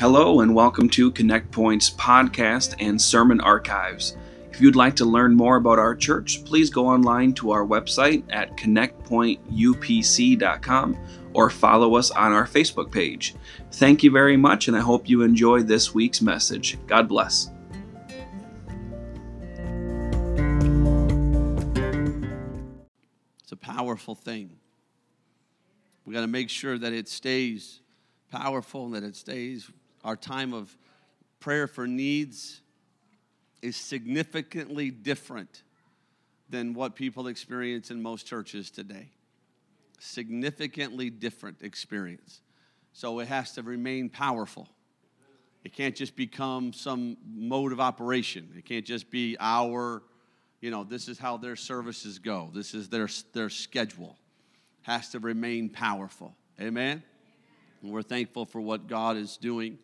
Hello, and welcome to Connect Point's podcast and sermon archives. If you'd like to learn more about our church, please go online to our website at connectpointupc.com or follow us on our Facebook page. Thank you very much, and I hope you enjoy this week's message. God bless. It's a powerful thing. We got to make sure that it stays powerful and that it stays our time of prayer for needs is significantly different than what people experience in most churches today. Significantly different experience. So it has to remain powerful. It can't just become some mode of operation. It can't just be our, you know, this is how their services go. This is their, their schedule. Has to remain powerful. Amen? And we're thankful for what God is doing.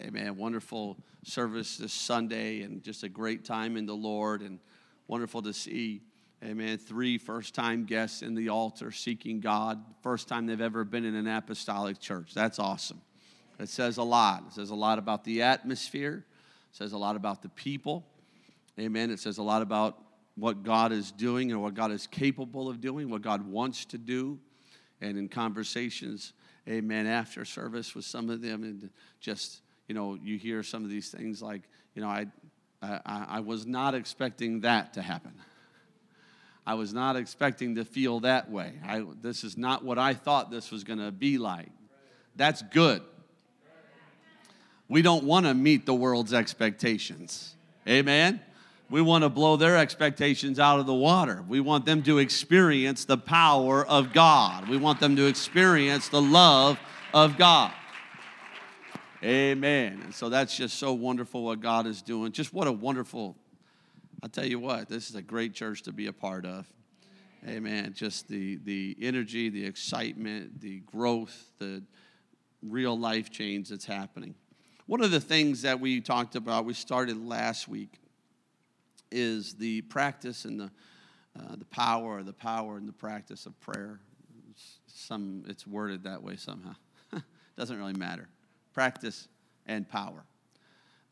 Amen. Wonderful service this Sunday and just a great time in the Lord and wonderful to see, amen, three first time guests in the altar seeking God. First time they've ever been in an apostolic church. That's awesome. It says a lot. It says a lot about the atmosphere, it says a lot about the people. Amen. It says a lot about what God is doing and what God is capable of doing, what God wants to do. And in conversations, amen, after service with some of them, and just, you know, you hear some of these things like, you know, I, I, I was not expecting that to happen. I was not expecting to feel that way. I, this is not what I thought this was going to be like. That's good. We don't want to meet the world's expectations. Amen? We want to blow their expectations out of the water. We want them to experience the power of God. We want them to experience the love of God. Amen. And so that's just so wonderful what God is doing. Just what a wonderful, I'll tell you what, this is a great church to be a part of. Amen. Just the, the energy, the excitement, the growth, the real life change that's happening. One of the things that we talked about, we started last week, is the practice and the, uh, the power, the power and the practice of prayer. Some, it's worded that way somehow. Doesn't really matter. Practice and power.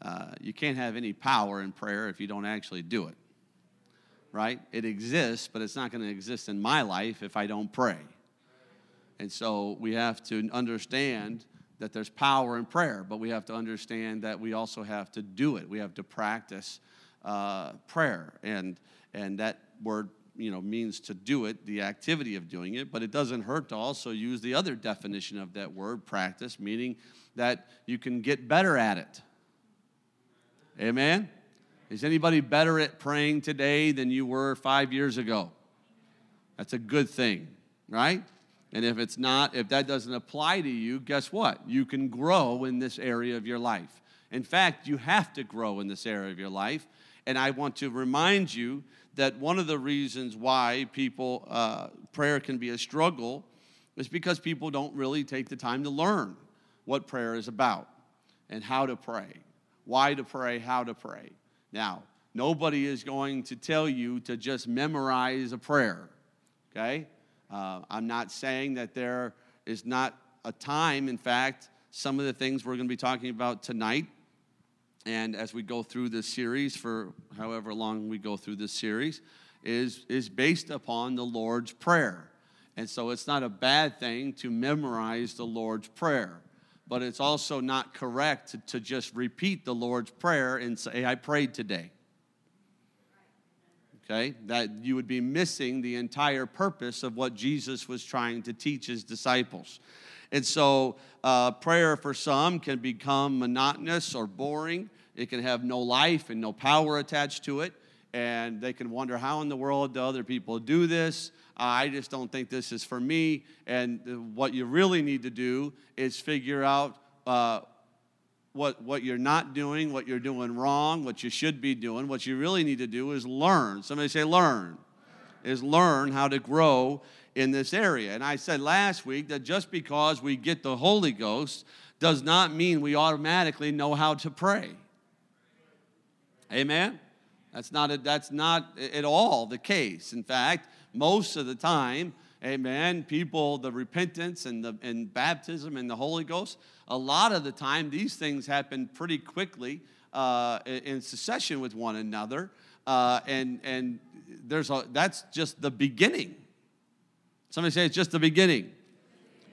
Uh, you can't have any power in prayer if you don't actually do it, right? It exists, but it's not going to exist in my life if I don't pray. And so we have to understand that there's power in prayer, but we have to understand that we also have to do it. We have to practice uh, prayer, and and that word you know means to do it, the activity of doing it. But it doesn't hurt to also use the other definition of that word, practice, meaning that you can get better at it. Amen. Is anybody better at praying today than you were five years ago? That's a good thing, right? And if it's not, if that doesn't apply to you, guess what? You can grow in this area of your life. In fact, you have to grow in this area of your life and I want to remind you that one of the reasons why people, uh, prayer can be a struggle is because people don't really take the time to learn what prayer is about and how to pray, why to pray, how to pray. Now, nobody is going to tell you to just memorize a prayer, okay? Uh, I'm not saying that there is not a time, in fact, some of the things we're going to be talking about tonight and as we go through this series for however long we go through this series is, is based upon the lord's prayer and so it's not a bad thing to memorize the lord's prayer but it's also not correct to, to just repeat the lord's prayer and say i prayed today okay that you would be missing the entire purpose of what jesus was trying to teach his disciples and so, uh, prayer for some can become monotonous or boring. It can have no life and no power attached to it. And they can wonder, how in the world do other people do this? I just don't think this is for me. And what you really need to do is figure out uh, what, what you're not doing, what you're doing wrong, what you should be doing. What you really need to do is learn. Somebody say, learn. Is learn how to grow in this area. And I said last week that just because we get the Holy Ghost does not mean we automatically know how to pray. Amen? That's not, a, that's not at all the case. In fact, most of the time, Amen. People, the repentance and the and baptism and the Holy Ghost. A lot of the time, these things happen pretty quickly uh, in succession with one another, uh, and and there's a that's just the beginning. Somebody say it's just the beginning.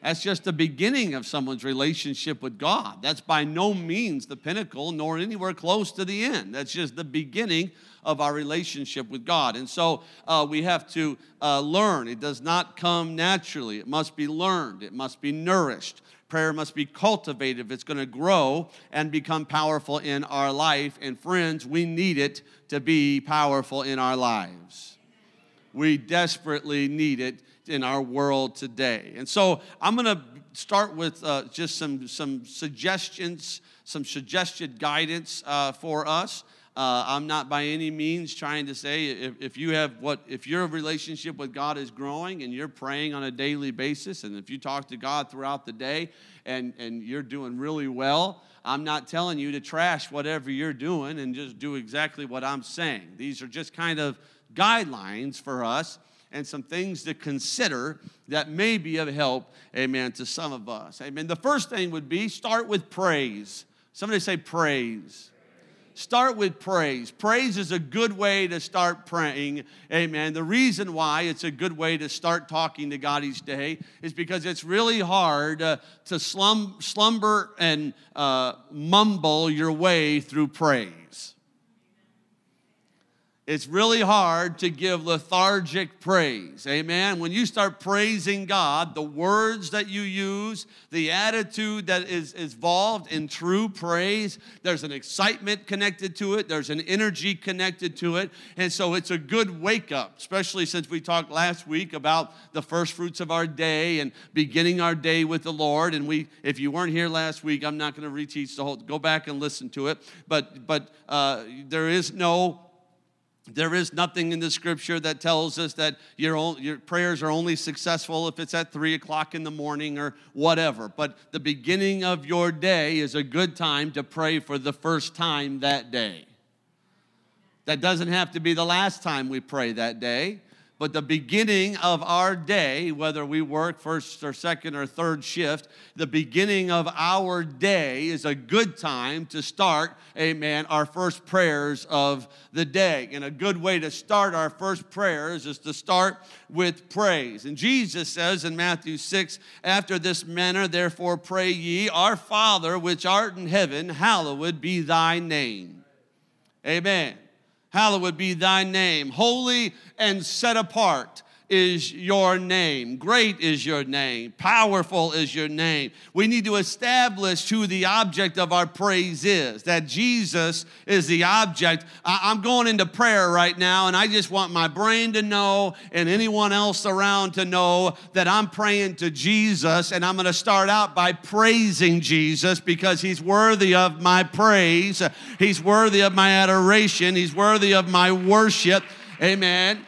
That's just the beginning of someone's relationship with God. That's by no means the pinnacle, nor anywhere close to the end. That's just the beginning of our relationship with God. And so uh, we have to uh, learn. It does not come naturally, it must be learned, it must be nourished. Prayer must be cultivated if it's going to grow and become powerful in our life. And friends, we need it to be powerful in our lives. We desperately need it in our world today. And so I'm going to start with uh, just some, some suggestions, some suggested guidance uh, for us. Uh, I'm not by any means trying to say if, if you have what, if your relationship with God is growing and you're praying on a daily basis, and if you talk to God throughout the day and, and you're doing really well, I'm not telling you to trash whatever you're doing and just do exactly what I'm saying. These are just kind of guidelines for us and some things to consider that may be of help, amen, to some of us. Amen. The first thing would be start with praise. Somebody say praise. Start with praise. Praise is a good way to start praying. Amen. The reason why it's a good way to start talking to God each day is because it's really hard uh, to slum, slumber and uh, mumble your way through praise. It's really hard to give lethargic praise. Amen. When you start praising God, the words that you use, the attitude that is involved in true praise, there's an excitement connected to it, there's an energy connected to it. And so it's a good wake up, especially since we talked last week about the first fruits of our day and beginning our day with the Lord. And we, if you weren't here last week, I'm not going to reteach the whole, go back and listen to it. But, but uh, there is no there is nothing in the scripture that tells us that your, your prayers are only successful if it's at three o'clock in the morning or whatever. But the beginning of your day is a good time to pray for the first time that day. That doesn't have to be the last time we pray that day but the beginning of our day, whether we work first or second or third shift, the beginning of our day is a good time to start, amen, our first prayers of the day. And a good way to start our first prayers is to start with praise. And Jesus says in Matthew 6, after this manner, therefore pray ye, Our Father which art in heaven, hallowed be thy name. Amen. Hallowed be thy name. Holy and set apart is your name. Great is your name. Powerful is your name. We need to establish who the object of our praise is, that Jesus is the object. I'm going into prayer right now, and I just want my brain to know and anyone else around to know that I'm praying to Jesus, and I'm going to start out by praising Jesus because he's worthy of my praise. He's worthy of my adoration. He's worthy of my worship. Amen.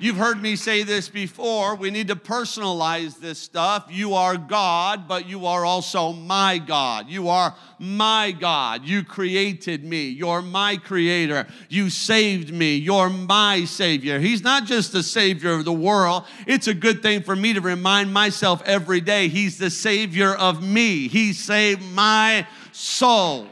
You've heard me say this before. We need to personalize this stuff. You are God, but you are also my God. You are my God. You created me. You're my creator. You saved me. You're my Savior. He's not just the Savior of the world. It's a good thing for me to remind myself every day He's the Savior of me. He saved my soul.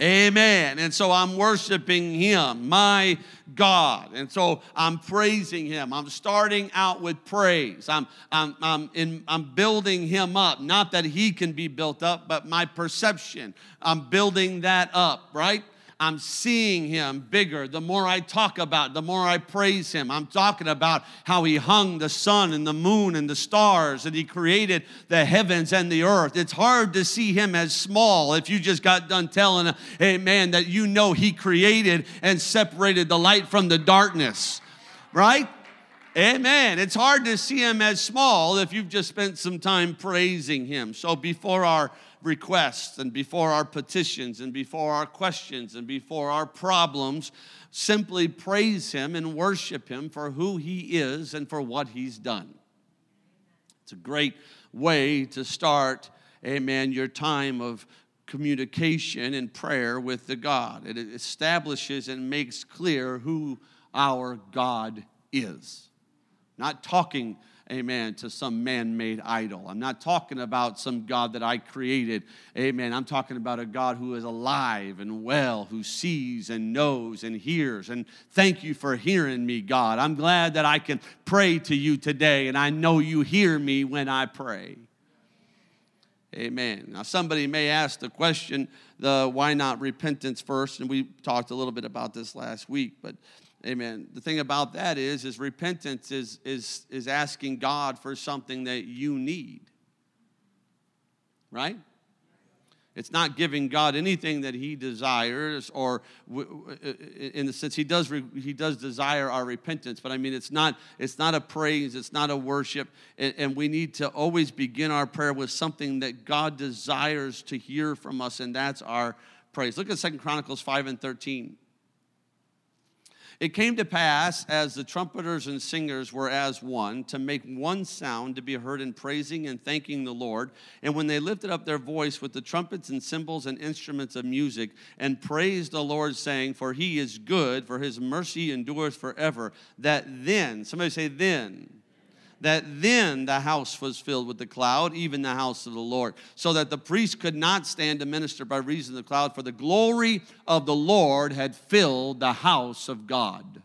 Amen. And so I'm worshiping Him, my God. And so I'm praising Him. I'm starting out with praise. I'm, I'm, I'm, in, I'm building Him up. Not that He can be built up, but my perception. I'm building that up, right? I'm seeing him bigger. The more I talk about, the more I praise him. I'm talking about how he hung the sun and the moon and the stars and he created the heavens and the earth. It's hard to see him as small if you just got done telling a man that you know he created and separated the light from the darkness, right? Amen. It's hard to see him as small if you've just spent some time praising him. So before our requests and before our petitions and before our questions and before our problems, simply praise Him and worship Him for who He is and for what He's done. It's a great way to start, amen, your time of communication and prayer with the God. It establishes and makes clear who our God is. Not talking, amen, to some man made idol. I'm not talking about some God that I created, amen. I'm talking about a God who is alive and well, who sees and knows and hears. And thank you for hearing me, God. I'm glad that I can pray to you today, and I know you hear me when I pray. Amen. Now, somebody may ask the question, the why not repentance first? And we talked a little bit about this last week, but amen. The thing about that is, is repentance is, is, is asking God for something that you need. Right? It's not giving God anything that He desires, or uh, uh, uh, in the sense He does He does desire our repentance. But I mean, it's not it's not a praise, it's not a worship, and, and we need to always begin our prayer with something that God desires to hear from us, and that's our praise. Look at Second Chronicles five and thirteen. It came to pass, as the trumpeters and singers were as one, to make one sound to be heard in praising and thanking the Lord. And when they lifted up their voice with the trumpets and cymbals and instruments of music, and praised the Lord, saying, For he is good, for his mercy endures forever, that then, somebody say, then that then the house was filled with the cloud, even the house of the Lord, so that the priest could not stand to minister by reason of the cloud, for the glory of the Lord had filled the house of God.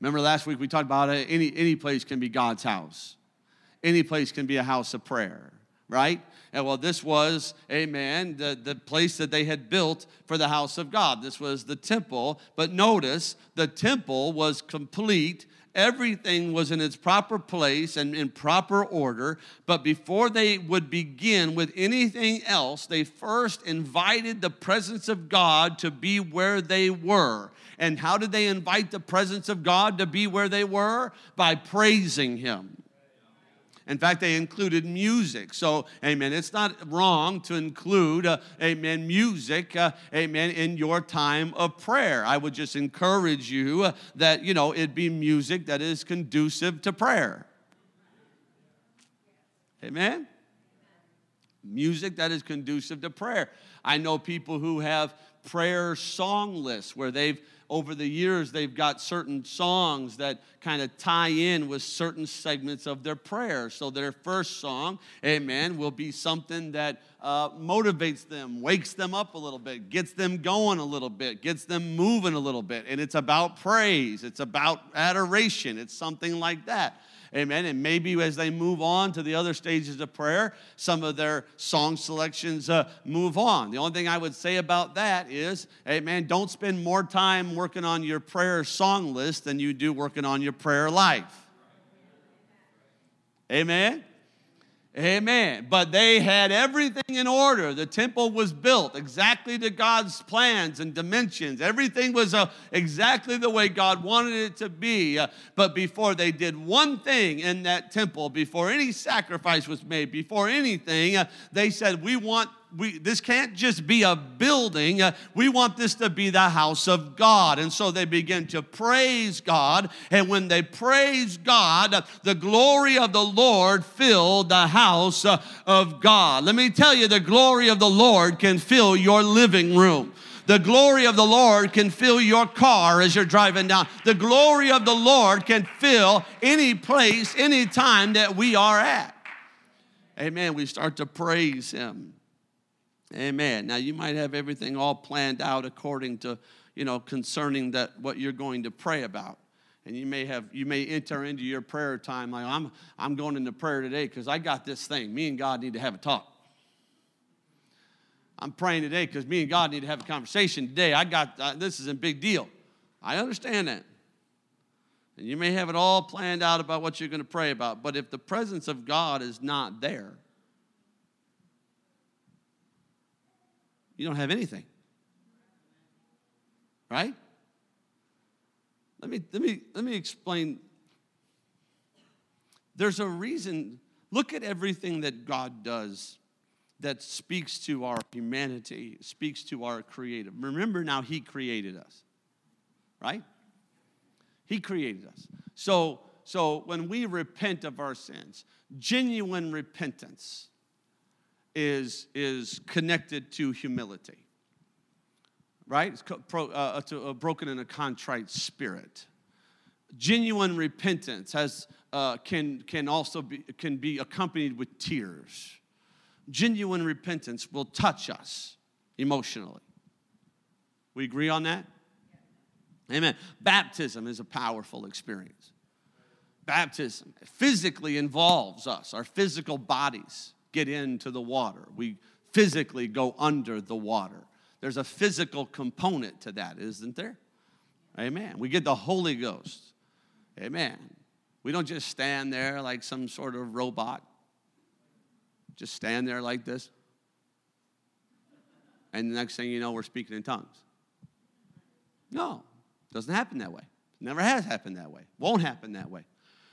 Remember last week we talked about it, any, any place can be God's house. Any place can be a house of prayer, right? And well, this was, amen, the, the place that they had built for the house of God. This was the temple. But notice, the temple was complete Everything was in its proper place and in proper order. But before they would begin with anything else, they first invited the presence of God to be where they were. And how did they invite the presence of God to be where they were? By praising Him. In fact, they included music. So, amen, it's not wrong to include, uh, amen, music, uh, amen, in your time of prayer. I would just encourage you uh, that, you know, it be music that is conducive to prayer. Amen? Music that is conducive to prayer. I know people who have prayer song lists where they've over the years, they've got certain songs that kind of tie in with certain segments of their prayer. So their first song, amen, will be something that uh, motivates them, wakes them up a little bit, gets them going a little bit, gets them moving a little bit. And it's about praise, it's about adoration, it's something like that. Amen. And maybe as they move on to the other stages of prayer, some of their song selections uh, move on. The only thing I would say about that is, amen, don't spend more time working on your prayer song list than you do working on your prayer life. Amen. Amen. But they had everything in order. The temple was built exactly to God's plans and dimensions. Everything was uh, exactly the way God wanted it to be. Uh, but before they did one thing in that temple, before any sacrifice was made, before anything, uh, they said, We want we, this can't just be a building. Uh, we want this to be the house of God. And so they begin to praise God. And when they praise God, uh, the glory of the Lord filled the house uh, of God. Let me tell you, the glory of the Lord can fill your living room. The glory of the Lord can fill your car as you're driving down. The glory of the Lord can fill any place, any time that we are at. Amen. We start to praise Him. Amen. Now you might have everything all planned out according to, you know, concerning that what you're going to pray about. And you may have you may enter into your prayer time like I'm I'm going into prayer today because I got this thing. Me and God need to have a talk. I'm praying today because me and God need to have a conversation today. I got uh, this is a big deal. I understand that. And you may have it all planned out about what you're going to pray about. But if the presence of God is not there, you don't have anything. Right? Let me, let me, let me explain. There's a reason. Look at everything that God does that speaks to our humanity, speaks to our creative. Remember now, He created us, right? He created us. So, so when we repent of our sins, genuine repentance, is, is connected to humility, right? It's pro, uh, to a broken and a contrite spirit. genuine repentance has, uh, can, can also be, can be accompanied with tears. Genuine repentance will touch us emotionally. We agree on that? Amen. Baptism is a powerful experience. Baptism physically involves us, our physical bodies get into the water. We physically go under the water. There's a physical component to that, isn't there? Amen. We get the Holy Ghost. Amen. We don't just stand there like some sort of robot, just stand there like this. And the next thing you know, we're speaking in tongues. No, doesn't happen that way. Never has happened that way. Won't happen that way.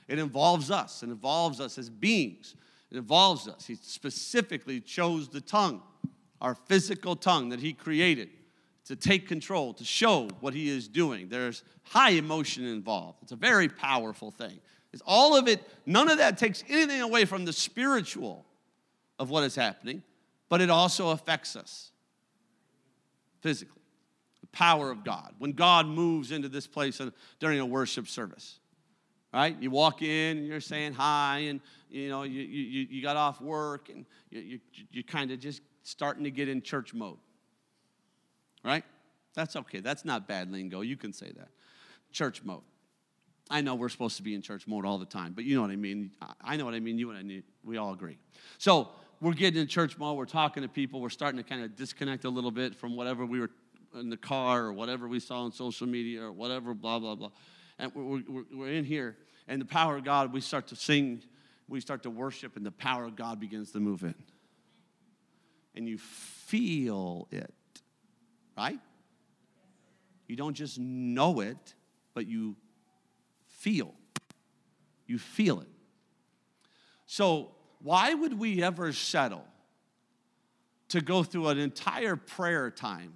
It involves us. It involves us as beings. It involves us. He specifically chose the tongue, our physical tongue that He created to take control, to show what He is doing. There's high emotion involved. It's a very powerful thing. It's all of it, none of that takes anything away from the spiritual of what is happening, but it also affects us physically The power of God. When God moves into this place during a worship service, right? You walk in you're saying hi, and you know you, you, you got off work, and you, you, you're kind of just starting to get in church mode, right? That's okay. That's not bad lingo. You can say that. Church mode. I know we're supposed to be in church mode all the time, but you know what I mean. I know what I mean. You and I. We all agree. So we're getting in church mode. We're talking to people. We're starting to kind of disconnect a little bit from whatever we were in the car or whatever we saw on social media or whatever, blah, blah, blah. And we're, we're, we're in here, and the power of God, we start to sing, we start to worship, and the power of God begins to move in. And you feel it, right? You don't just know it, but you feel. You feel it. So, why would we ever settle to go through an entire prayer time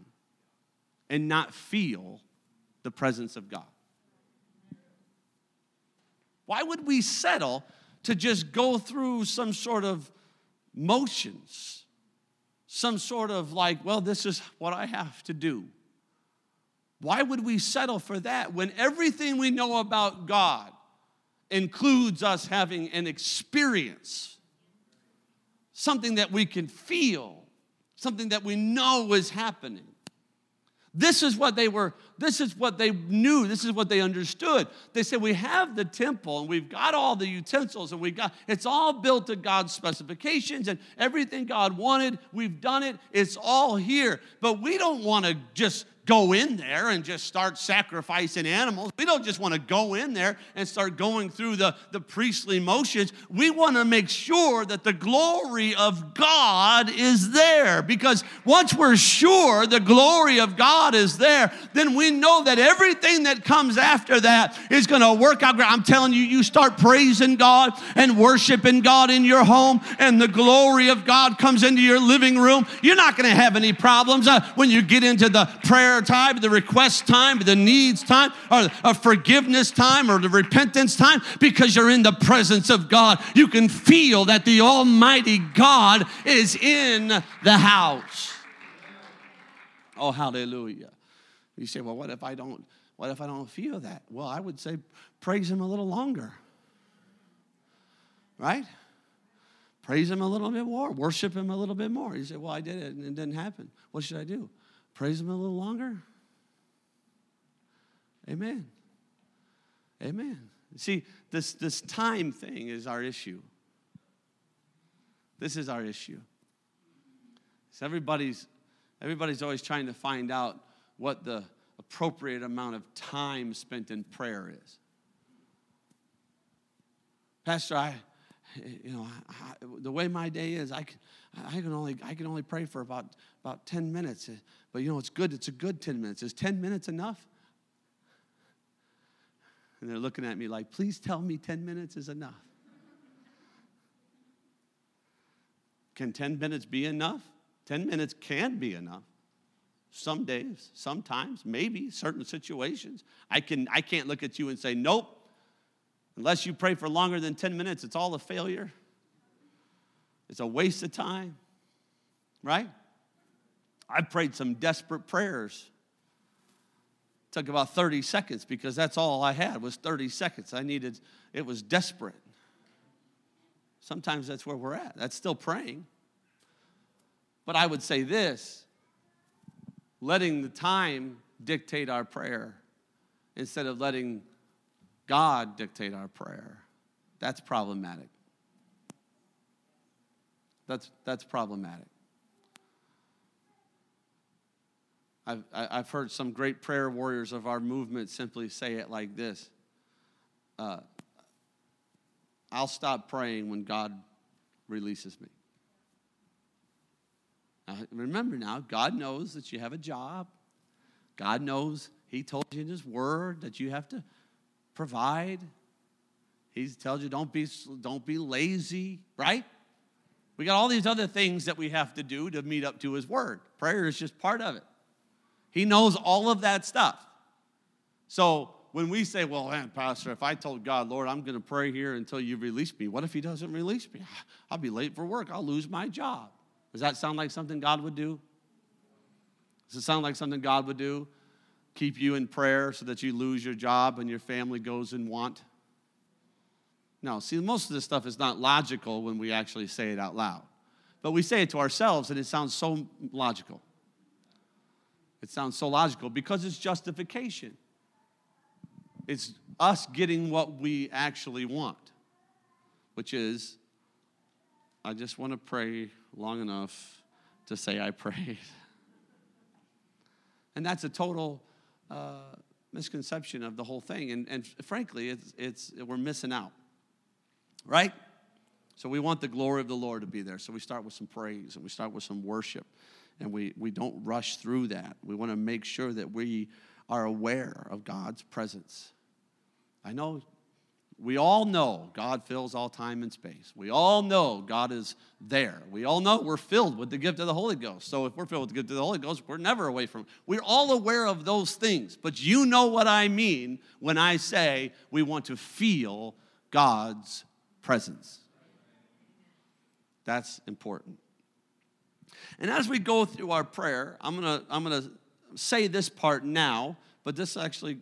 and not feel the presence of God? Why would we settle to just go through some sort of motions? Some sort of like, well, this is what I have to do. Why would we settle for that when everything we know about God includes us having an experience? Something that we can feel, something that we know is happening. This is what they were, this is what they knew, this is what they understood. They said, We have the temple and we've got all the utensils and we've got it's all built to God's specifications and everything God wanted, we've done it, it's all here. But we don't want to just go in there and just start sacrificing animals. We don't just want to go in there and start going through the, the priestly motions. We want to make sure that the glory of God is there. Because once we're sure the glory of God is there, then we know that everything that comes after that is going to work out. Great. I'm telling you, you start praising God and worshiping God in your home, and the glory of God comes into your living room. You're not going to have any problems uh, when you get into the prayer prayer time, the request time, the needs time, or a forgiveness time, or the repentance time, because you're in the presence of God. You can feel that the Almighty God is in the house. Oh, hallelujah. You say, well, what if I don't, what if I don't feel that? Well, I would say praise him a little longer. Right? Praise him a little bit more. Worship him a little bit more. You say, well, I did it and it didn't happen. What should I do? Praise Him a little longer? Amen. Amen. See, this, this time thing is our issue. This is our issue. Everybody's, everybody's always trying to find out what the appropriate amount of time spent in prayer is. Pastor, I, you know, I, the way my day is, I I can only, I can only pray for about, about 10 minutes. Eh, but you know, it's good. It's a good 10 minutes. Is 10 minutes enough? And they're looking at me like, please tell me 10 minutes is enough. Can 10 minutes be enough? 10 minutes can be enough. Some days, sometimes, maybe, certain situations. I, can, I can't look at you and say, nope, unless you pray for longer than 10 minutes, it's all a failure. It's a waste of time, right? I've prayed some desperate prayers It took about 30 seconds because that's all I had was 30 seconds. I needed, it was desperate. Sometimes that's where we're at. That's still praying. But I would say this letting the time dictate our prayer instead of letting God dictate our prayer. That's problematic. That's, that's problematic. I've, I've heard some great prayer warriors of our movement simply say it like this uh, I'll stop praying when God releases me. Now, remember now, God knows that you have a job. God knows He told you in His Word that you have to provide. He tells you don't be, don't be lazy, right? We got all these other things that we have to do to meet up to His Word. Prayer is just part of it. He knows all of that stuff. So when we say, well, man, Pastor, if I told God, Lord, I'm going to pray here until you release me, what if He doesn't release me? I'll be late for work. I'll lose my job. Does that sound like something God would do? Does it sound like something God would do? Keep you in prayer so that you lose your job and your family goes in want? No, see, most of this stuff is not logical when we actually say it out loud. But we say it to ourselves and it sounds so logical. It sounds so logical because it's justification. It's us getting what we actually want, which is, I just want to pray long enough to say I prayed. And that's a total uh, misconception of the whole thing. And, and frankly, it's, it's, we're missing out, right? So we want the glory of the Lord to be there. So we start with some praise and we start with some worship and we, we don't rush through that. We want to make sure that we are aware of God's presence. I know we all know God fills all time and space. We all know God is there. We all know we're filled with the gift of the Holy Ghost. So if we're filled with the gift of the Holy Ghost, we're never away from it. We're all aware of those things. But you know what I mean when I say we want to feel God's presence. That's important. And as we go through our prayer, I'm gonna, I'm gonna say this part now, but this actually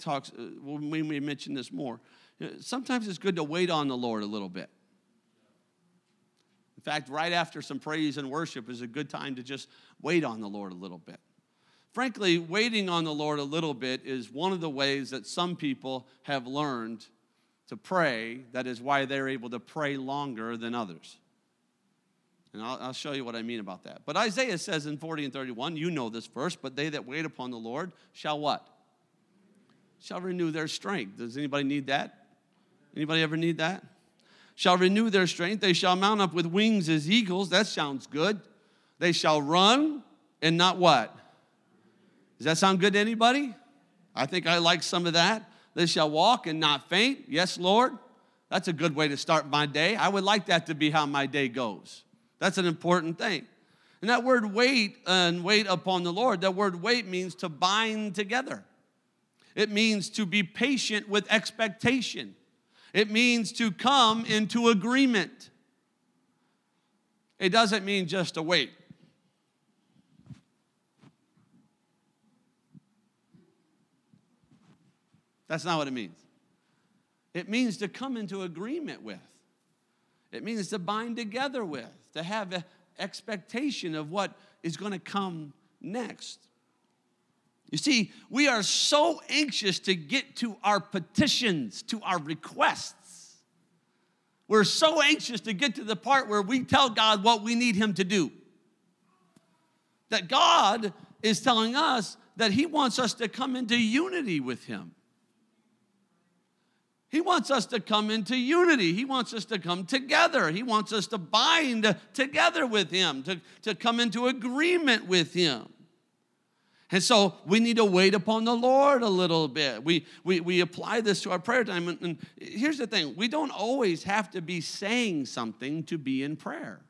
talks, uh, we may mention this more. Sometimes it's good to wait on the Lord a little bit. In fact, right after some praise and worship is a good time to just wait on the Lord a little bit. Frankly, waiting on the Lord a little bit is one of the ways that some people have learned to pray. That is why they're able to pray longer than others. And I'll, I'll, show you what I mean about that. But Isaiah says in 40 and 31, you know this verse, but they that wait upon the Lord shall what? Shall renew their strength. Does anybody need that? Anybody ever need that? Shall renew their strength. They shall mount up with wings as eagles. That sounds good. They shall run and not what? Does that sound good to anybody? I think I like some of that. They shall walk and not faint. Yes, Lord. That's a good way to start my day. I would like that to be how my day goes. That's an important thing. And that word wait and wait upon the Lord, that word wait means to bind together. It means to be patient with expectation. It means to come into agreement. It doesn't mean just to wait. That's not what it means. It means to come into agreement with. It means to bind together with to have an expectation of what is going to come next. You see, we are so anxious to get to our petitions, to our requests. We're so anxious to get to the part where we tell God what we need Him to do. That God is telling us that He wants us to come into unity with Him. He wants us to come into unity. He wants us to come together. He wants us to bind together with Him, to, to come into agreement with Him. And so we need to wait upon the Lord a little bit. We, we, we apply this to our prayer time. And, and here's the thing we don't always have to be saying something to be in prayer.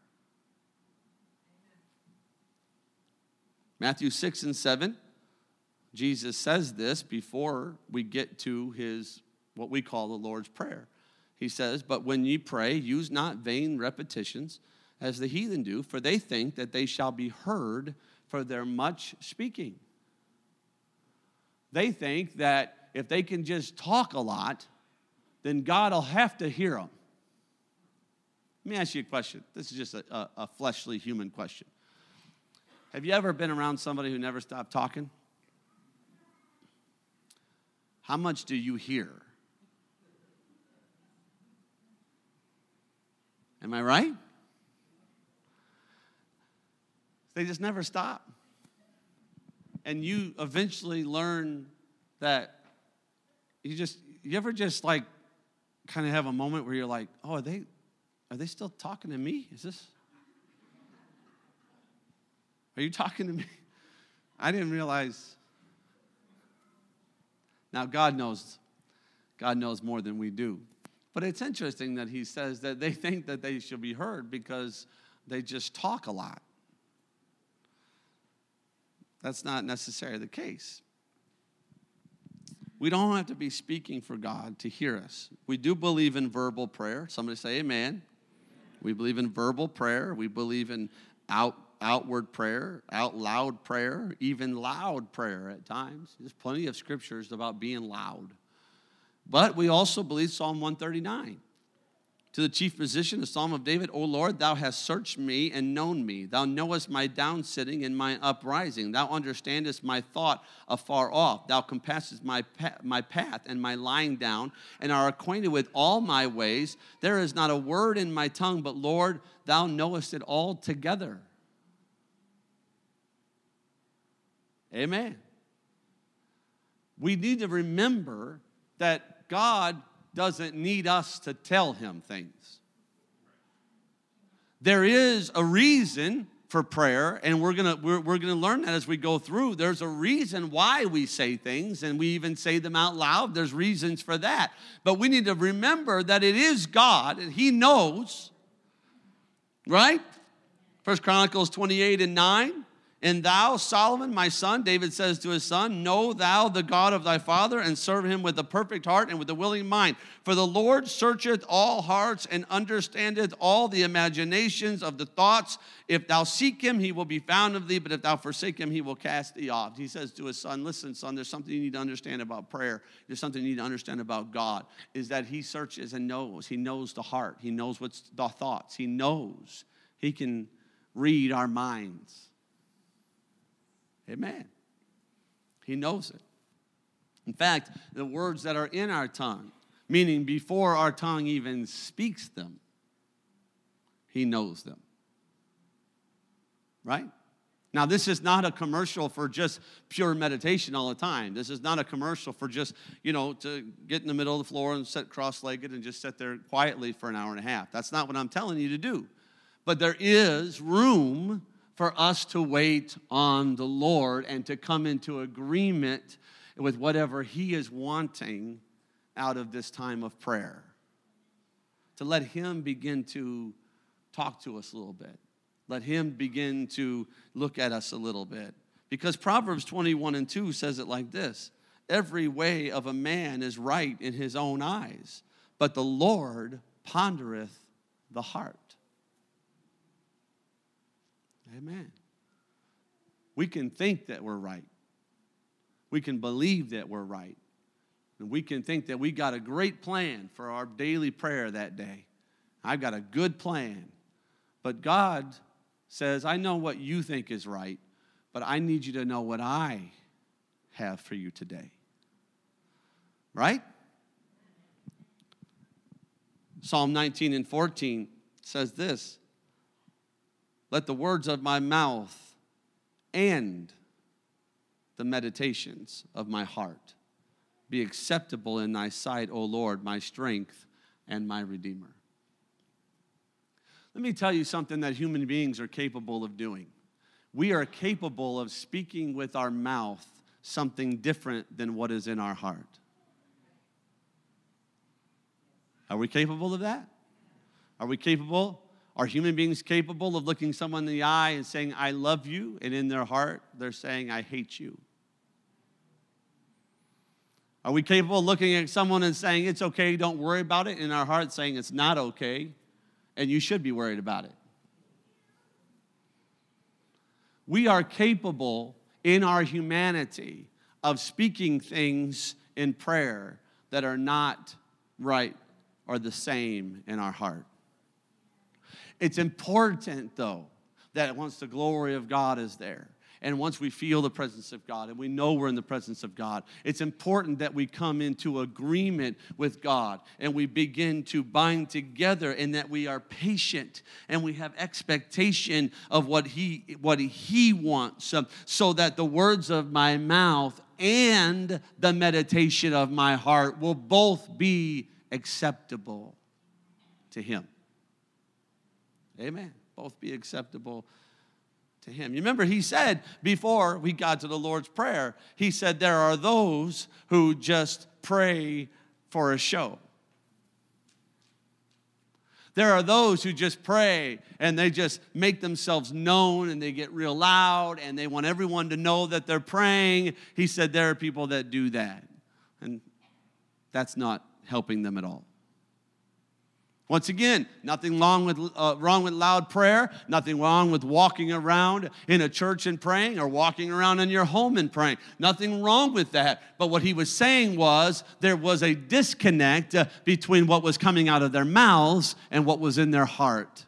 Matthew 6 and 7, Jesus says this before we get to his what we call the Lord's Prayer. He says, But when ye pray, use not vain repetitions as the heathen do, for they think that they shall be heard for their much speaking. they think that if they can just talk a lot, then God will have to hear them. Let me ask you a question. This is just a, a, a fleshly human question. Have you ever been around somebody who never stopped talking? How much do you hear? Am I right? They just never stop. And you eventually learn that you just, you ever just like kind of have a moment where you're like, oh, are they, are they still talking to me? Is this, are you talking to me? I didn't realize. Now, God knows, God knows more than we do. But it's interesting that he says that they think that they should be heard because they just talk a lot. That's not necessarily the case. We don't have to be speaking for God to hear us. We do believe in verbal prayer. Somebody say amen. We believe in verbal prayer. We believe in out, outward prayer, out loud prayer, even loud prayer at times. There's plenty of scriptures about being loud. But we also believe Psalm 139 to the chief musician, the Psalm of David, O Lord, thou hast searched me and known me. Thou knowest my down sitting and my uprising. Thou understandest my thought afar off. Thou compassest my, my path and my lying down, and are acquainted with all my ways. There is not a word in my tongue, but Lord, thou knowest it all together. Amen. We need to remember that God doesn't need us to tell him things. There is a reason for prayer, and we're gonna we're, we're gonna learn that as we go through. There's a reason why we say things, and we even say them out loud. There's reasons for that. But we need to remember that it is God, and He knows, right? First Chronicles 28 and 9. And thou, Solomon, my son, David says to his son, Know thou the God of thy father, and serve him with a perfect heart and with a willing mind. For the Lord searcheth all hearts and understandeth all the imaginations of the thoughts. If thou seek him, he will be found of thee, but if thou forsake him, he will cast thee off. He says to his son, Listen, son, there's something you need to understand about prayer. There's something you need to understand about God, is that he searches and knows. He knows the heart, he knows what's the thoughts, he knows. He can read our minds. Amen. He knows it. In fact, the words that are in our tongue, meaning before our tongue even speaks them, He knows them. Right? Now, this is not a commercial for just pure meditation all the time. This is not a commercial for just, you know, to get in the middle of the floor and sit cross legged and just sit there quietly for an hour and a half. That's not what I'm telling you to do. But there is room for us to wait on the Lord and to come into agreement with whatever He is wanting out of this time of prayer. To let Him begin to talk to us a little bit. Let Him begin to look at us a little bit. Because Proverbs 21 and 2 says it like this Every way of a man is right in his own eyes, but the Lord pondereth the heart. Amen. We can think that we're right. We can believe that we're right. And we can think that we got a great plan for our daily prayer that day. I've got a good plan. But God says, I know what you think is right, but I need you to know what I have for you today. Right? Psalm 19 and 14 says this let the words of my mouth and the meditations of my heart be acceptable in thy sight, O Lord, my strength and my redeemer. Let me tell you something that human beings are capable of doing. We are capable of speaking with our mouth something different than what is in our heart. Are we capable of that? Are we capable are human beings capable of looking someone in the eye and saying, I love you, and in their heart, they're saying, I hate you? Are we capable of looking at someone and saying, It's okay, don't worry about it, in our heart saying, It's not okay, and you should be worried about it? We are capable in our humanity of speaking things in prayer that are not right or the same in our heart. It's important, though, that once the glory of God is there, and once we feel the presence of God and we know we're in the presence of God, it's important that we come into agreement with God and we begin to bind together and that we are patient and we have expectation of what He, what he wants um, so that the words of my mouth and the meditation of my heart will both be acceptable to Him. Amen. Both be acceptable to him. You remember he said before we got to the Lord's Prayer, he said, There are those who just pray for a show. There are those who just pray and they just make themselves known and they get real loud and they want everyone to know that they're praying. He said there are people that do that. And that's not helping them at all. Once again, nothing wrong with, uh, wrong with loud prayer, nothing wrong with walking around in a church and praying or walking around in your home and praying. Nothing wrong with that. But what he was saying was there was a disconnect uh, between what was coming out of their mouths and what was in their heart.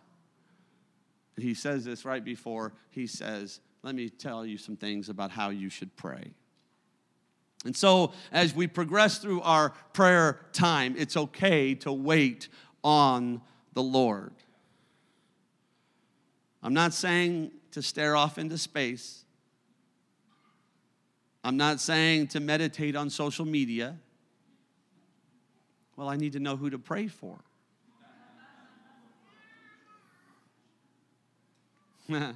And he says this right before he says, Let me tell you some things about how you should pray. And so, as we progress through our prayer time, it's okay to wait on the Lord. I'm not saying to stare off into space. I'm not saying to meditate on social media. Well, I need to know who to pray for.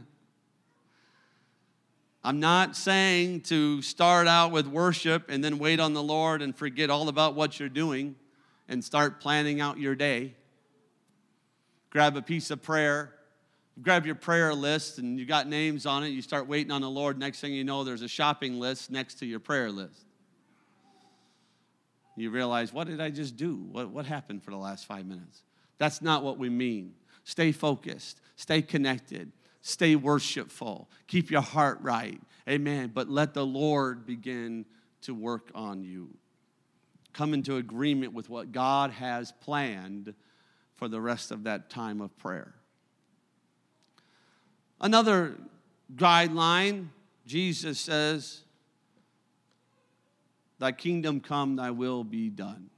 I'm not saying to start out with worship and then wait on the Lord and forget all about what you're doing and start planning out your day. Grab a piece of prayer, grab your prayer list, and you got names on it. You start waiting on the Lord. Next thing you know, there's a shopping list next to your prayer list. You realize, what did I just do? What, what happened for the last five minutes? That's not what we mean. Stay focused, stay connected, stay worshipful, keep your heart right. Amen. But let the Lord begin to work on you come into agreement with what God has planned for the rest of that time of prayer. Another guideline Jesus says, Thy kingdom come, thy will be done.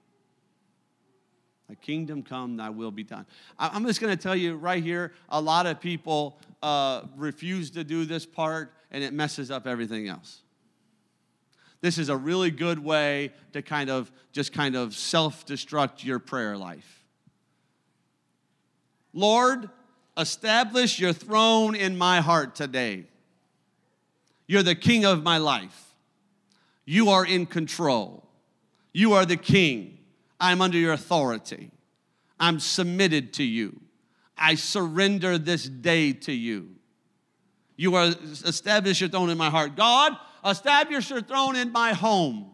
Thy kingdom come, thy will be done. I'm just going to tell you right here a lot of people uh, refuse to do this part, and it messes up everything else this is a really good way to kind of just kind of self destruct your prayer life. Lord, establish your throne in my heart today. You're the king of my life. You are in control. You are the king. I'm under your authority. I'm submitted to you. I surrender this day to you. You are establish your throne in my heart. God, establish your throne in my home.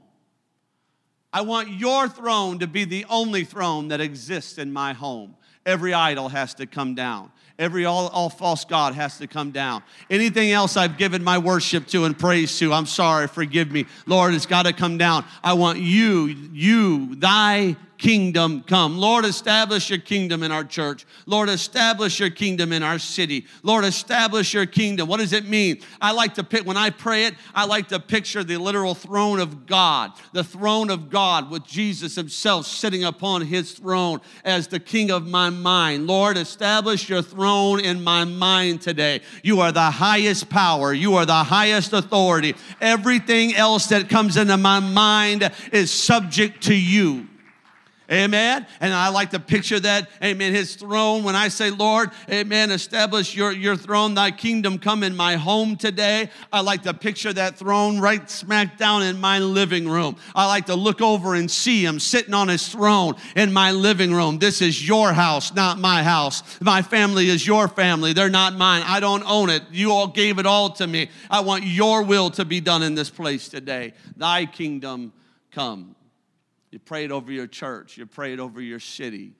I want your throne to be the only throne that exists in my home. Every idol has to come down. Every all, all false God has to come down. Anything else I've given my worship to and praise to, I'm sorry, forgive me. Lord, it's got to come down. I want you, you, thy kingdom come. Lord, establish your kingdom in our church. Lord, establish your kingdom in our city. Lord, establish your kingdom. What does it mean? I like to pick, when I pray it, I like to picture the literal throne of God, the throne of God with Jesus himself sitting upon his throne as the king of my mind. Lord, establish your throne in my mind today. You are the highest power, you are the highest authority. Everything else that comes into my mind is subject to you. Amen. And I like to picture that, amen, his throne. When I say, Lord, amen, establish your, your throne, thy kingdom come in my home today. I like to picture that throne right smack down in my living room. I like to look over and see him sitting on his throne in my living room. This is your house, not my house. My family is your family. They're not mine. I don't own it. You all gave it all to me. I want your will to be done in this place today. Thy kingdom come. You pray it over your church. You pray it over your city.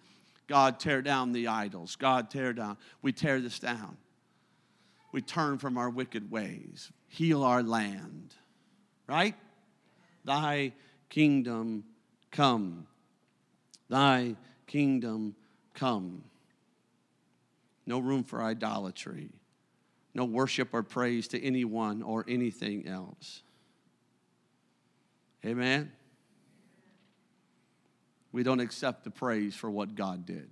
God, tear down the idols. God, tear down. We tear this down. We turn from our wicked ways. Heal our land. Right? Thy kingdom come. Thy kingdom come. No room for idolatry. No worship or praise to anyone or anything else. Amen. We don't accept the praise for what God did.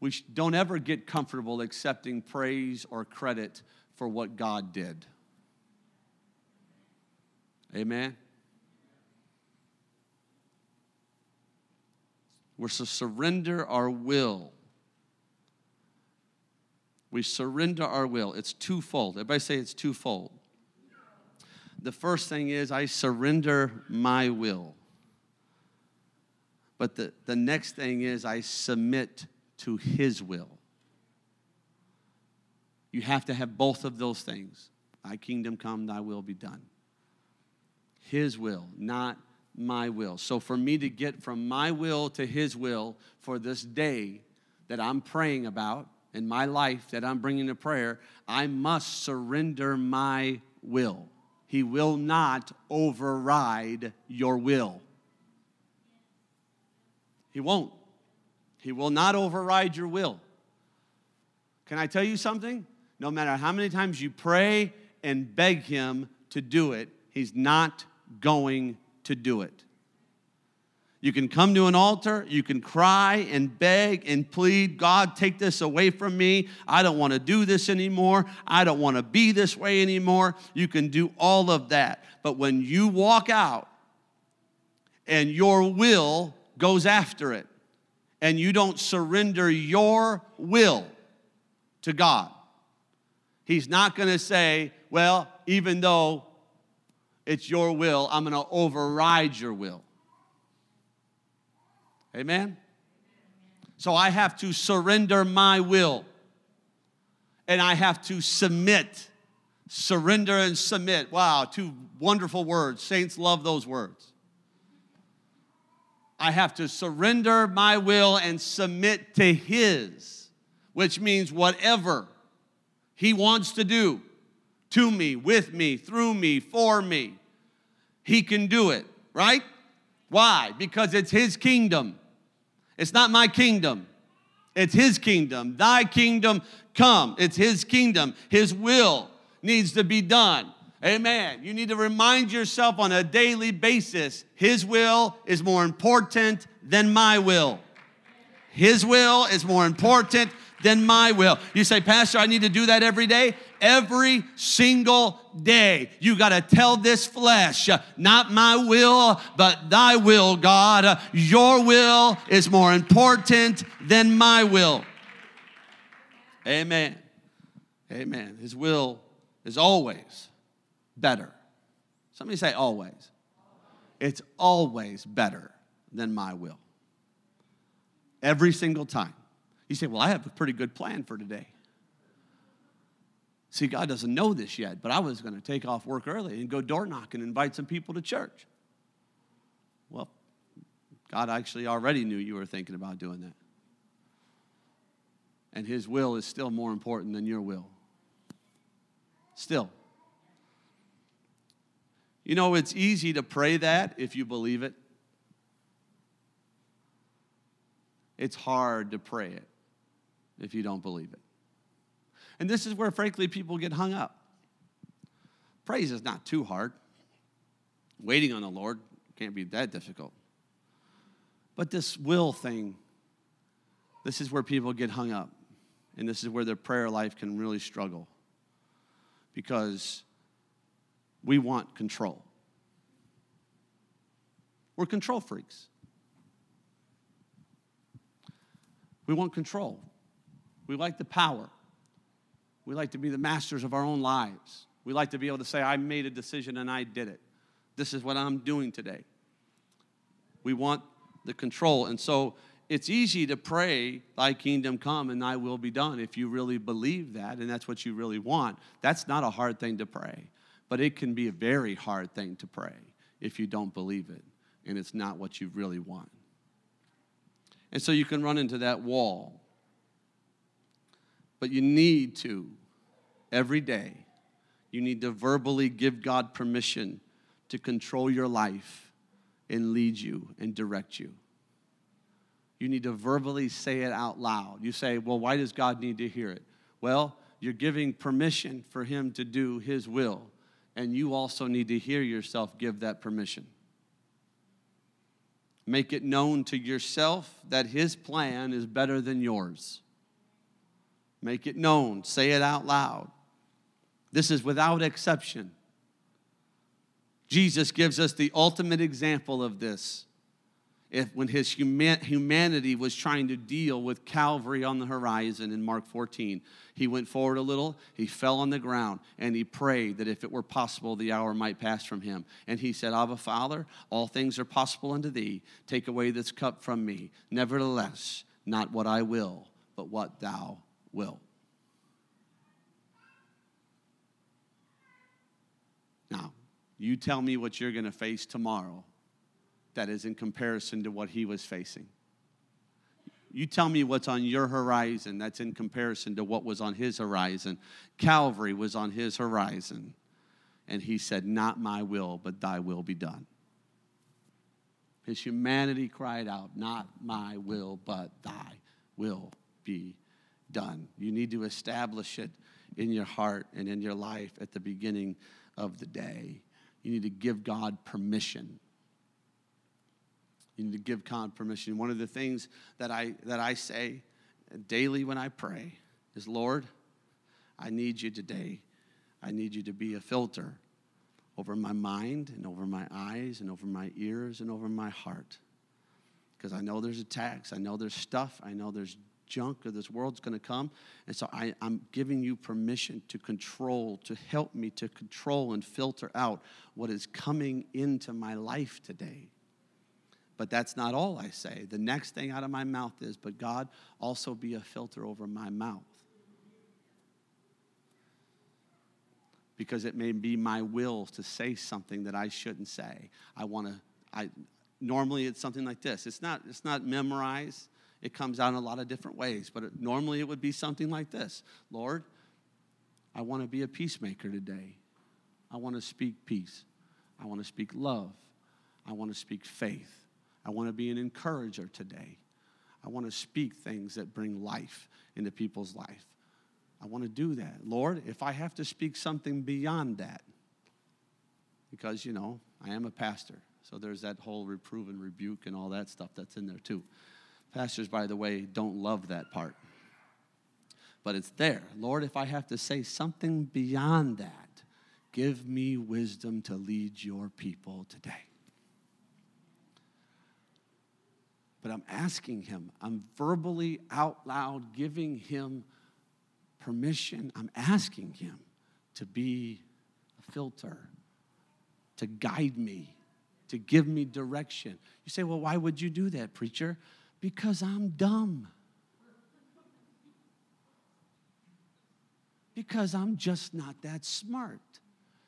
We don't ever get comfortable accepting praise or credit for what God did. Amen. We're to surrender our will. We surrender our will. It's twofold. Everybody say it's twofold. The first thing is I surrender my will. But the, the next thing is I submit to his will. You have to have both of those things. Thy kingdom come, thy will be done. His will, not my will. So for me to get from my will to his will for this day that I'm praying about in my life that I'm bringing to prayer, I must surrender my will. He will not override your will. He won't. He will not override your will. Can I tell you something? No matter how many times you pray and beg Him to do it, He's not going to do it. You can come to an altar, you can cry and beg and plead, God, take this away from me. I don't want to do this anymore. I don't want to be this way anymore. You can do all of that. But when you walk out and your will goes after it, and you don't surrender your will to God, He's not going to say, Well, even though it's your will, I'm going to override your will. Amen? So I have to surrender my will and I have to submit. Surrender and submit. Wow, two wonderful words. Saints love those words. I have to surrender my will and submit to His, which means whatever He wants to do to me, with me, through me, for me, He can do it, right? Why? Because it's His kingdom. It's not my kingdom, it's His kingdom. Thy kingdom come. It's His kingdom. His will needs to be done. Amen. You need to remind yourself on a daily basis His will is more important than my will. His will is more important than my will. You say, Pastor, I need to do that every day. Every single day, you got to tell this flesh, not my will, but thy will, God. Your will is more important than my will. Amen. Amen. His will is always better. Somebody say always. It's always better than my will. Every single time. You say, Well, I have a pretty good plan for today. See, God doesn't know this yet, but I was going to take off work early and go door knock and invite some people to church. Well, God actually already knew you were thinking about doing that. And His will is still more important than your will. Still. You know, it's easy to pray that if you believe it. It's hard to pray it if you don't believe it. And this is where, frankly, people get hung up. Praise is not too hard. Waiting on the Lord can't be that difficult. But this will thing, this is where people get hung up. And this is where their prayer life can really struggle. Because we want control. We're control freaks. We want control. We like the power. We like to be the masters of our own lives. We like to be able to say, I made a decision and I did it. This is what I'm doing today. We want the control. And so it's easy to pray, Thy kingdom come and Thy will be done, if you really believe that and that's what you really want. That's not a hard thing to pray. But it can be a very hard thing to pray if you don't believe it and it's not what you really want. And so you can run into that wall. But you need to, every day, You need to verbally give God permission to control your life and lead you and direct you. You need to verbally say it out loud. You say, Well, why does God need to hear it? Well, you're giving permission for Him to do His will, and you also need to hear yourself give that permission. Make it known to yourself that His plan is better than yours. Make it known, say it out loud. This is without exception. Jesus gives us the ultimate example of this. If, when his human, humanity was trying to deal with Calvary on the horizon in Mark 14, he went forward a little, he fell on the ground, and he prayed that if it were possible, the hour might pass from him. And he said, Abba, Father, all things are possible unto thee. Take away this cup from me. Nevertheless, not what I will, but what thou wilt. Now, you tell me what you're going to face tomorrow that is in comparison to what he was facing. You tell me what's on your horizon that's in comparison to what was on his horizon. Calvary was on his horizon. And he said, Not my will, but thy will be done. His humanity cried out, Not my will, but thy will be done. You need to establish it in your heart and in your life at the beginning of the day. You need to give God permission. You need to give God permission. One of the things that I, that I say daily when I pray is Lord, I need you today. I need you to be a filter over my mind and over my eyes and over my ears and over my heart. Because I know there's attacks, I know there's stuff, I know there's junk of this world's going to come. And so I, I'm giving you permission to control, to help me to control and filter out what is coming into my life today. But that's not all I say. The next thing out of my mouth is, but God, also be a filter over my mouth. Because it may be my will to say something that I shouldn't say. I want to, I, normally it's something like this. It's not, it's not memorized. It comes out in a lot of different ways, but it, normally it would be something like this Lord, I want to be a peacemaker today. I want to speak peace. I want to speak love. I want to speak faith. I want to be an encourager today. I want to speak things that bring life into people's life. I want to do that. Lord, if I have to speak something beyond that, because, you know, I am a pastor, so there's that whole reprove and rebuke and all that stuff that's in there too. Pastors, by the way, don't love that part. But it's there. Lord, if I have to say something beyond that, give me wisdom to lead your people today. But I'm asking him, I'm verbally out loud giving him permission. I'm asking him to be a filter, to guide me, to give me direction. You say, well, why would you do that, preacher? Because I'm dumb. Because I'm just not that smart.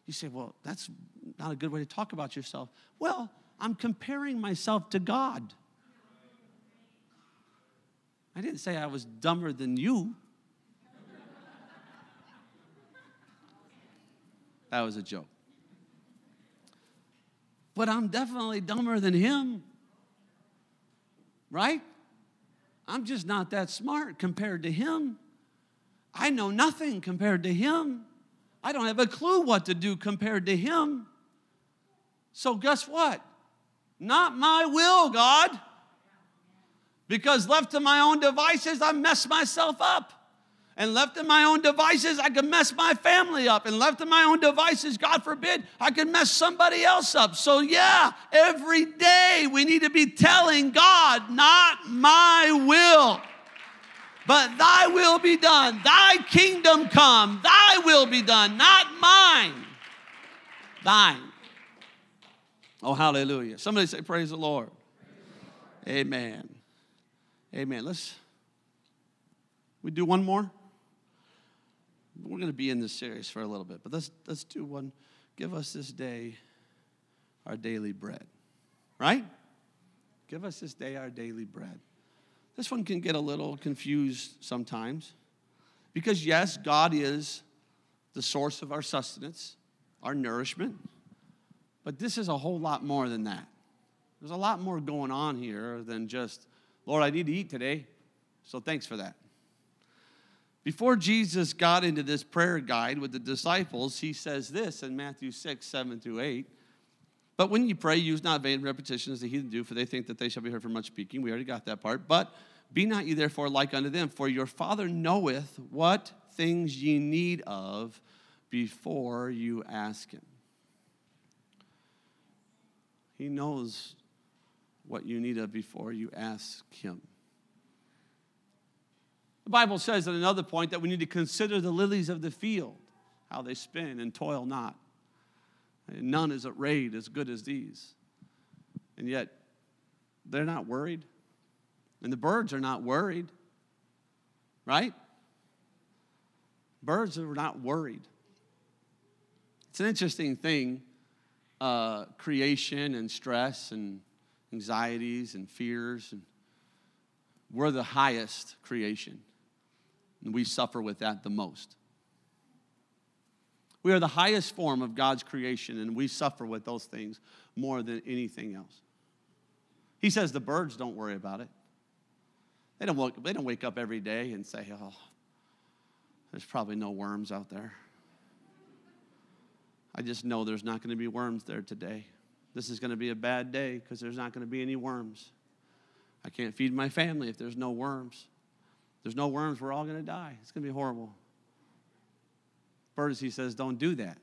You say, well, that's not a good way to talk about yourself. Well, I'm comparing myself to God. I didn't say I was dumber than you. That was a joke. But I'm definitely dumber than him right? I'm just not that smart compared to him. I know nothing compared to him. I don't have a clue what to do compared to him. So, guess what? Not my will, God. Because left to my own devices, I mess myself up. And left to my own devices, I could mess my family up. And left to my own devices, God forbid, I could mess somebody else up. So, yeah, every day we need to be telling God, not my will, but thy will be done. Thy kingdom come. Thy will be done, not mine. Thine. Oh, hallelujah. Somebody say, Praise the Lord. Amen. Amen. Let's we do one more. We're going to be in this series for a little bit, but let's, let's do one. Give us this day our daily bread, right? Give us this day our daily bread. This one can get a little confused sometimes because, yes, God is the source of our sustenance, our nourishment. But this is a whole lot more than that. There's a lot more going on here than just, Lord, I need to eat today. So thanks for that. Before Jesus got into this prayer guide with the disciples, he says this in Matthew 6, 7 through 8. But when you pray, use not vain repetitions as the heathen do, for they think that they shall be heard for much speaking. We already got that part. But be not ye therefore like unto them, for your Father knoweth what things ye need of before you ask him. He knows what you need of before you ask him. The Bible says at another point that we need to consider the lilies of the field, how they spin and toil not. And none is arrayed as good as these. And yet, they're not worried. And the birds are not worried, right? Birds are not worried. It's an interesting thing uh, creation and stress and anxieties and fears. And we're the highest creation, and we suffer with that the most. We are the highest form of God's creation, and we suffer with those things more than anything else. He says the birds don't worry about it. They don't, wake, they don't wake up every day and say, oh, there's probably no worms out there. I just know there's not going to be worms there today. This is going to be a bad day because there's not going to be any worms. I can't feed my family if there's no worms. If there's no worms, we're all going to die. It's going to be horrible. Birds, he says, don't do that.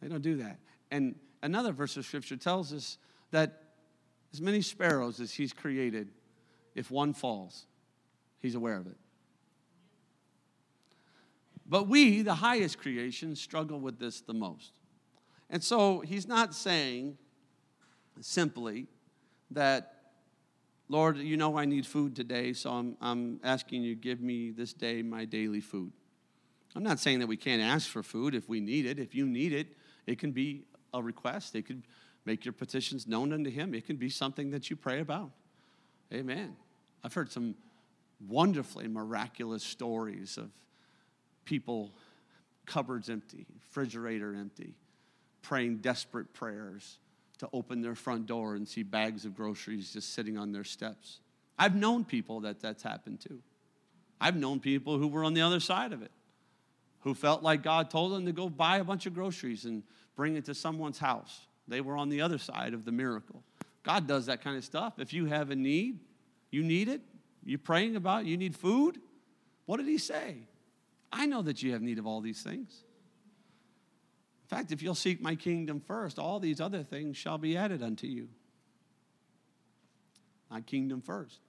They don't do that. And another verse of scripture tells us that as many sparrows as he's created, if one falls, he's aware of it. But we, the highest creation, struggle with this the most. And so he's not saying simply that, Lord, you know I need food today, so I'm, I'm asking you, give me this day my daily food. I'm not saying that we can't ask for food if we need it. If you need it, it can be a request. It could make your petitions known unto Him. It can be something that you pray about. Amen. I've heard some wonderfully miraculous stories of people, cupboards empty, refrigerator empty, praying desperate prayers to open their front door and see bags of groceries just sitting on their steps. I've known people that that's happened to. I've known people who were on the other side of it, who felt like God told them to go buy a bunch of groceries and bring it to someone's house. They were on the other side of the miracle. God does that kind of stuff. If you have a need, you need it, you're praying about it, you need food, what did he say? I know that you have need of all these things. In fact, if you'll seek my kingdom first, all these other things shall be added unto you. My kingdom first,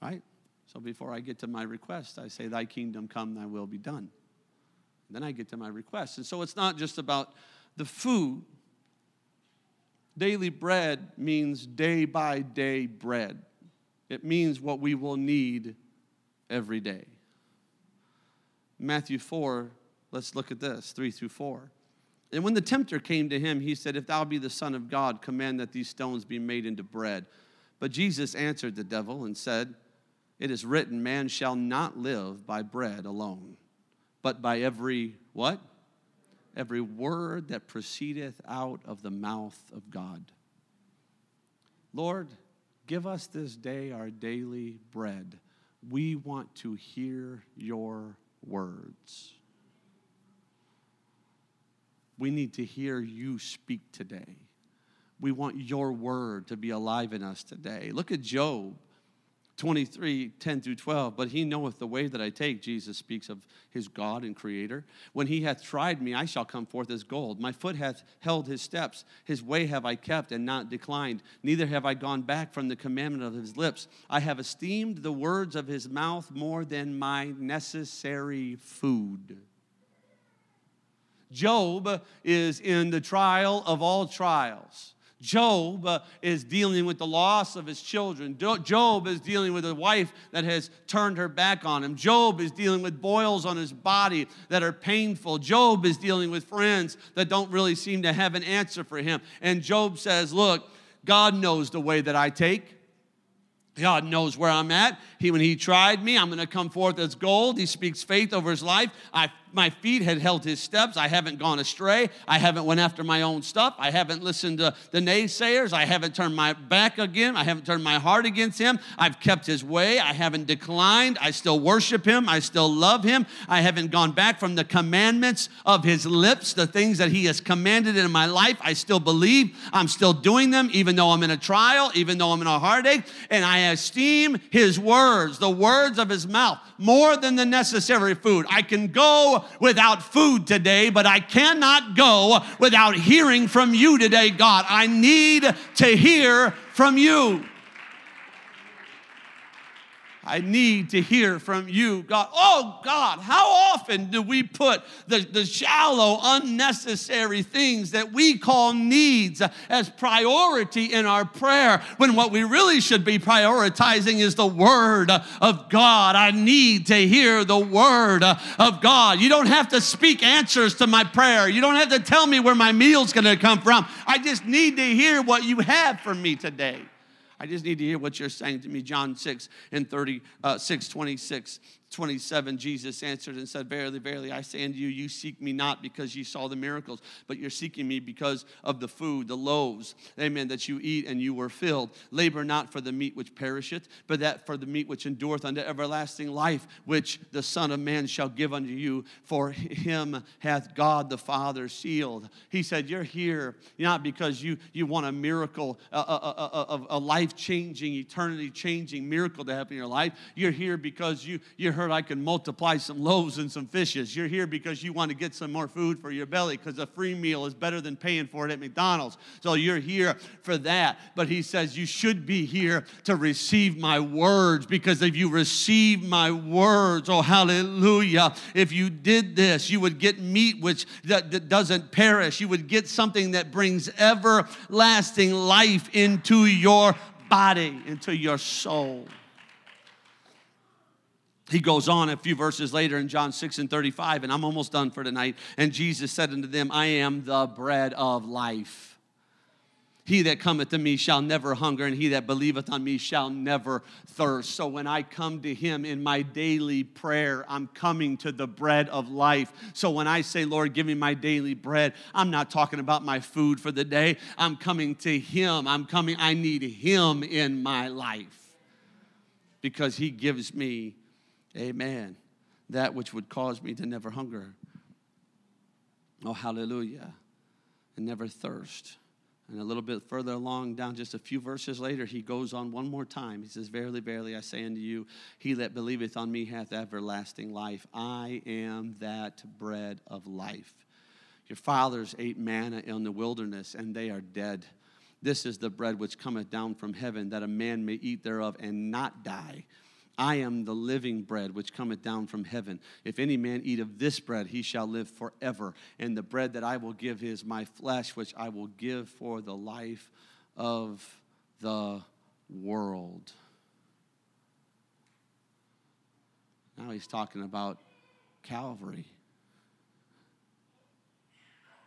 right? So before I get to my request, I say, Thy kingdom come, thy will be done. And then I get to my request. And so it's not just about the food. Daily bread means day by day bread, it means what we will need every day. Matthew 4, let's look at this 3 through 4. And when the tempter came to him, he said, If thou be the Son of God, command that these stones be made into bread. But Jesus answered the devil and said, It is written, Man shall not live by bread alone, but by every what? Every word that proceedeth out of the mouth of God. Lord, give us this day our daily bread. We want to hear your words. We need to hear you speak today. We want your word to be alive in us today. Look at Job 23, 10 through 12. But he knoweth the way that I take. Jesus speaks of his God and creator. When he hath tried me, I shall come forth as gold. My foot hath held his steps. His way have I kept and not declined. Neither have I gone back from the commandment of his lips. I have esteemed the words of his mouth more than my necessary food. Job is in the trial of all trials. Job is dealing with the loss of his children. Job is dealing with a wife that has turned her back on him. Job is dealing with boils on his body that are painful. Job is dealing with friends that don't really seem to have an answer for him. And Job says, Look, God knows the way that I take. God knows where I'm at. He, when He tried me, I'm going to come forth as gold. He speaks faith over His life. I my feet had held his steps. I haven't gone astray. I haven't went after my own stuff. I haven't listened to the naysayers. I haven't turned my back again. I haven't turned my heart against him. I've kept his way. I haven't declined. I still worship him. I still love him. I haven't gone back from the commandments of his lips, the things that he has commanded in my life. I still believe. I'm still doing them, even though I'm in a trial, even though I'm in a heartache. And I esteem his words, the words of his mouth, more than the necessary food. I can go without food today, but I cannot go without hearing from you today, God. I need to hear from you. I need to hear from you, God. Oh, God, how often do we put the, the shallow, unnecessary things that we call needs as priority in our prayer when what we really should be prioritizing is the Word of God? I need to hear the Word of God. You don't have to speak answers to my prayer, you don't have to tell me where my meal's gonna come from. I just need to hear what you have for me today. I just need to hear what you're saying to me. John 6 and 36, uh, 26. 27, Jesus answered and said, Verily, verily, I say unto you, you seek me not because you saw the miracles, but you're seeking me because of the food, the loaves, amen, that you eat and you were filled. Labor not for the meat which perisheth, but that for the meat which endureth unto everlasting life, which the Son of Man shall give unto you. For him hath God the Father sealed. He said, You're here not because you, you want a miracle, a, a, a, a life changing, eternity changing miracle to happen in your life. You're here because you, you heard heard I can multiply some loaves and some fishes. You're here because you want to get some more food for your belly because a free meal is better than paying for it at McDonald's. So you're here for that. But he says you should be here to receive my words because if you receive my words, oh hallelujah, if you did this, you would get meat which that, that doesn't perish. You would get something that brings everlasting life into your body, into your soul. He goes on a few verses later in John 6 and 35, and I'm almost done for tonight. And Jesus said unto them, I am the bread of life. He that cometh to me shall never hunger, and he that believeth on me shall never thirst. So when I come to him in my daily prayer, I'm coming to the bread of life. So when I say, Lord, give me my daily bread, I'm not talking about my food for the day. I'm coming to him. I'm coming, I need him in my life because he gives me Amen. That which would cause me to never hunger. Oh, hallelujah. And never thirst. And a little bit further along, down just a few verses later, he goes on one more time. He says, Verily, verily, I say unto you, he that believeth on me hath everlasting life. I am that bread of life. Your fathers ate manna in the wilderness, and they are dead. This is the bread which cometh down from heaven, that a man may eat thereof and not die. I am the living bread which cometh down from heaven. If any man eat of this bread, he shall live forever. And the bread that I will give is my flesh, which I will give for the life of the world. Now he's talking about Calvary.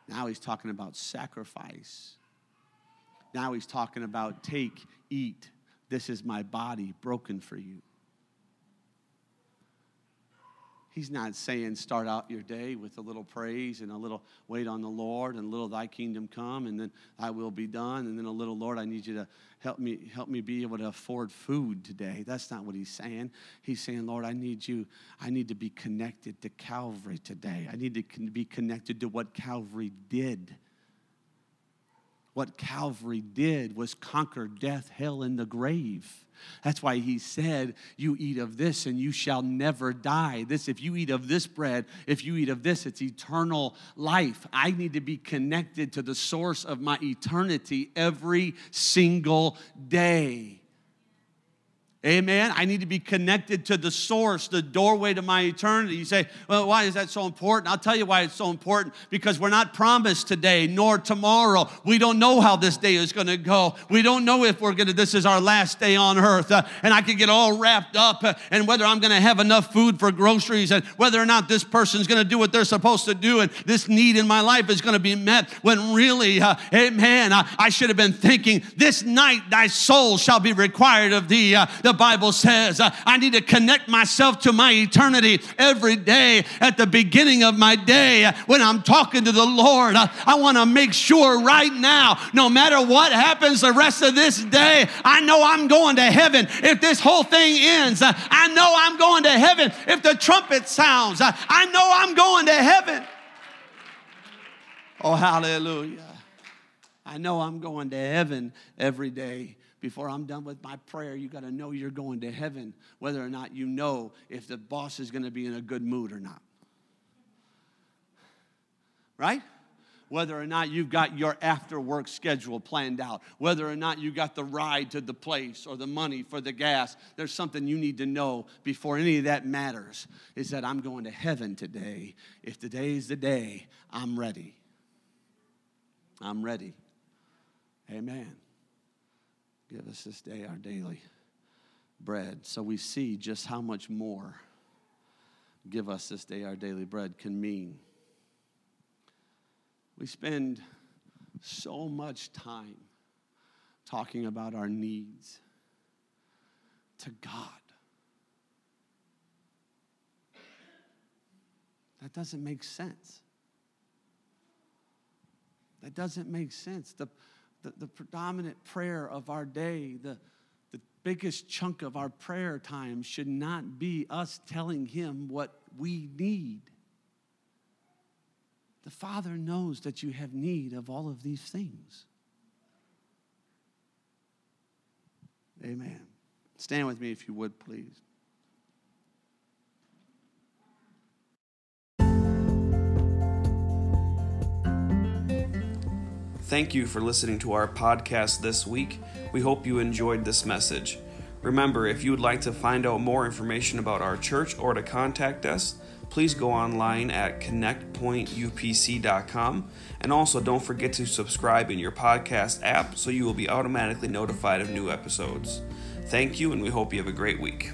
Now he's talking about sacrifice. Now he's talking about take, eat. This is my body broken for you. He's not saying start out your day with a little praise and a little wait on the Lord and a little thy kingdom come and then I will be done and then a little Lord I need you to help me help me be able to afford food today. That's not what he's saying. He's saying, Lord, I need you I need to be connected to Calvary today. I need to be connected to what Calvary did. What Calvary did was conquer death, hell and the grave. That's why he said, You eat of this and you shall never die. This, if you eat of this bread, if you eat of this, it's eternal life. I need to be connected to the source of my eternity every single day. Amen. I need to be connected to the source, the doorway to my eternity. You say, well, why is that so important? I'll tell you why it's so important because we're not promised today nor tomorrow. We don't know how this day is going to go. We don't know if we're going to, this is our last day on earth. Uh, and I could get all wrapped up uh, and whether I'm going to have enough food for groceries and whether or not this person's going to do what they're supposed to do and this need in my life is going to be met when really, uh, amen, I, I, should have been thinking, this night thy soul shall be required of thee. Uh, the Bible says. I need to connect myself to my eternity every day at the beginning of my day when I'm talking to the Lord. I want to make sure right now, no matter what happens the rest of this day, I know I'm going to heaven. If this whole thing ends, I know I'm going to heaven. If the trumpet sounds, I know I'm going to heaven. Oh, hallelujah. I know I'm going to heaven every day before I'm done with my prayer, you got to know you're going to heaven, whether or not you know if the boss is going to be in a good mood or not. Right? Whether or not you've got your after work schedule planned out, whether or not you got the ride to the place or the money for the gas, there's something you need to know before any of that matters is that I'm going to heaven today. If today's the day, I'm ready. I'm ready. Amen. Give us this day our daily bread. So we see just how much more give us this day our daily bread can mean. We spend so much time talking about our needs to God. That doesn't make sense. That doesn't make sense. The, the, the predominant prayer of our day, the, the biggest chunk of our prayer time should not be us telling Him what we need. The Father knows that you have need of all of these things. Amen. Stand with me if you would, please. Thank you for listening to our podcast this week. We hope you enjoyed this message. Remember, if you would like to find out more information about our church or to contact us, please go online at connectpointupc.com. And also, don't forget to subscribe in your podcast app so you will be automatically notified of new episodes. Thank you, and we hope you have a great week.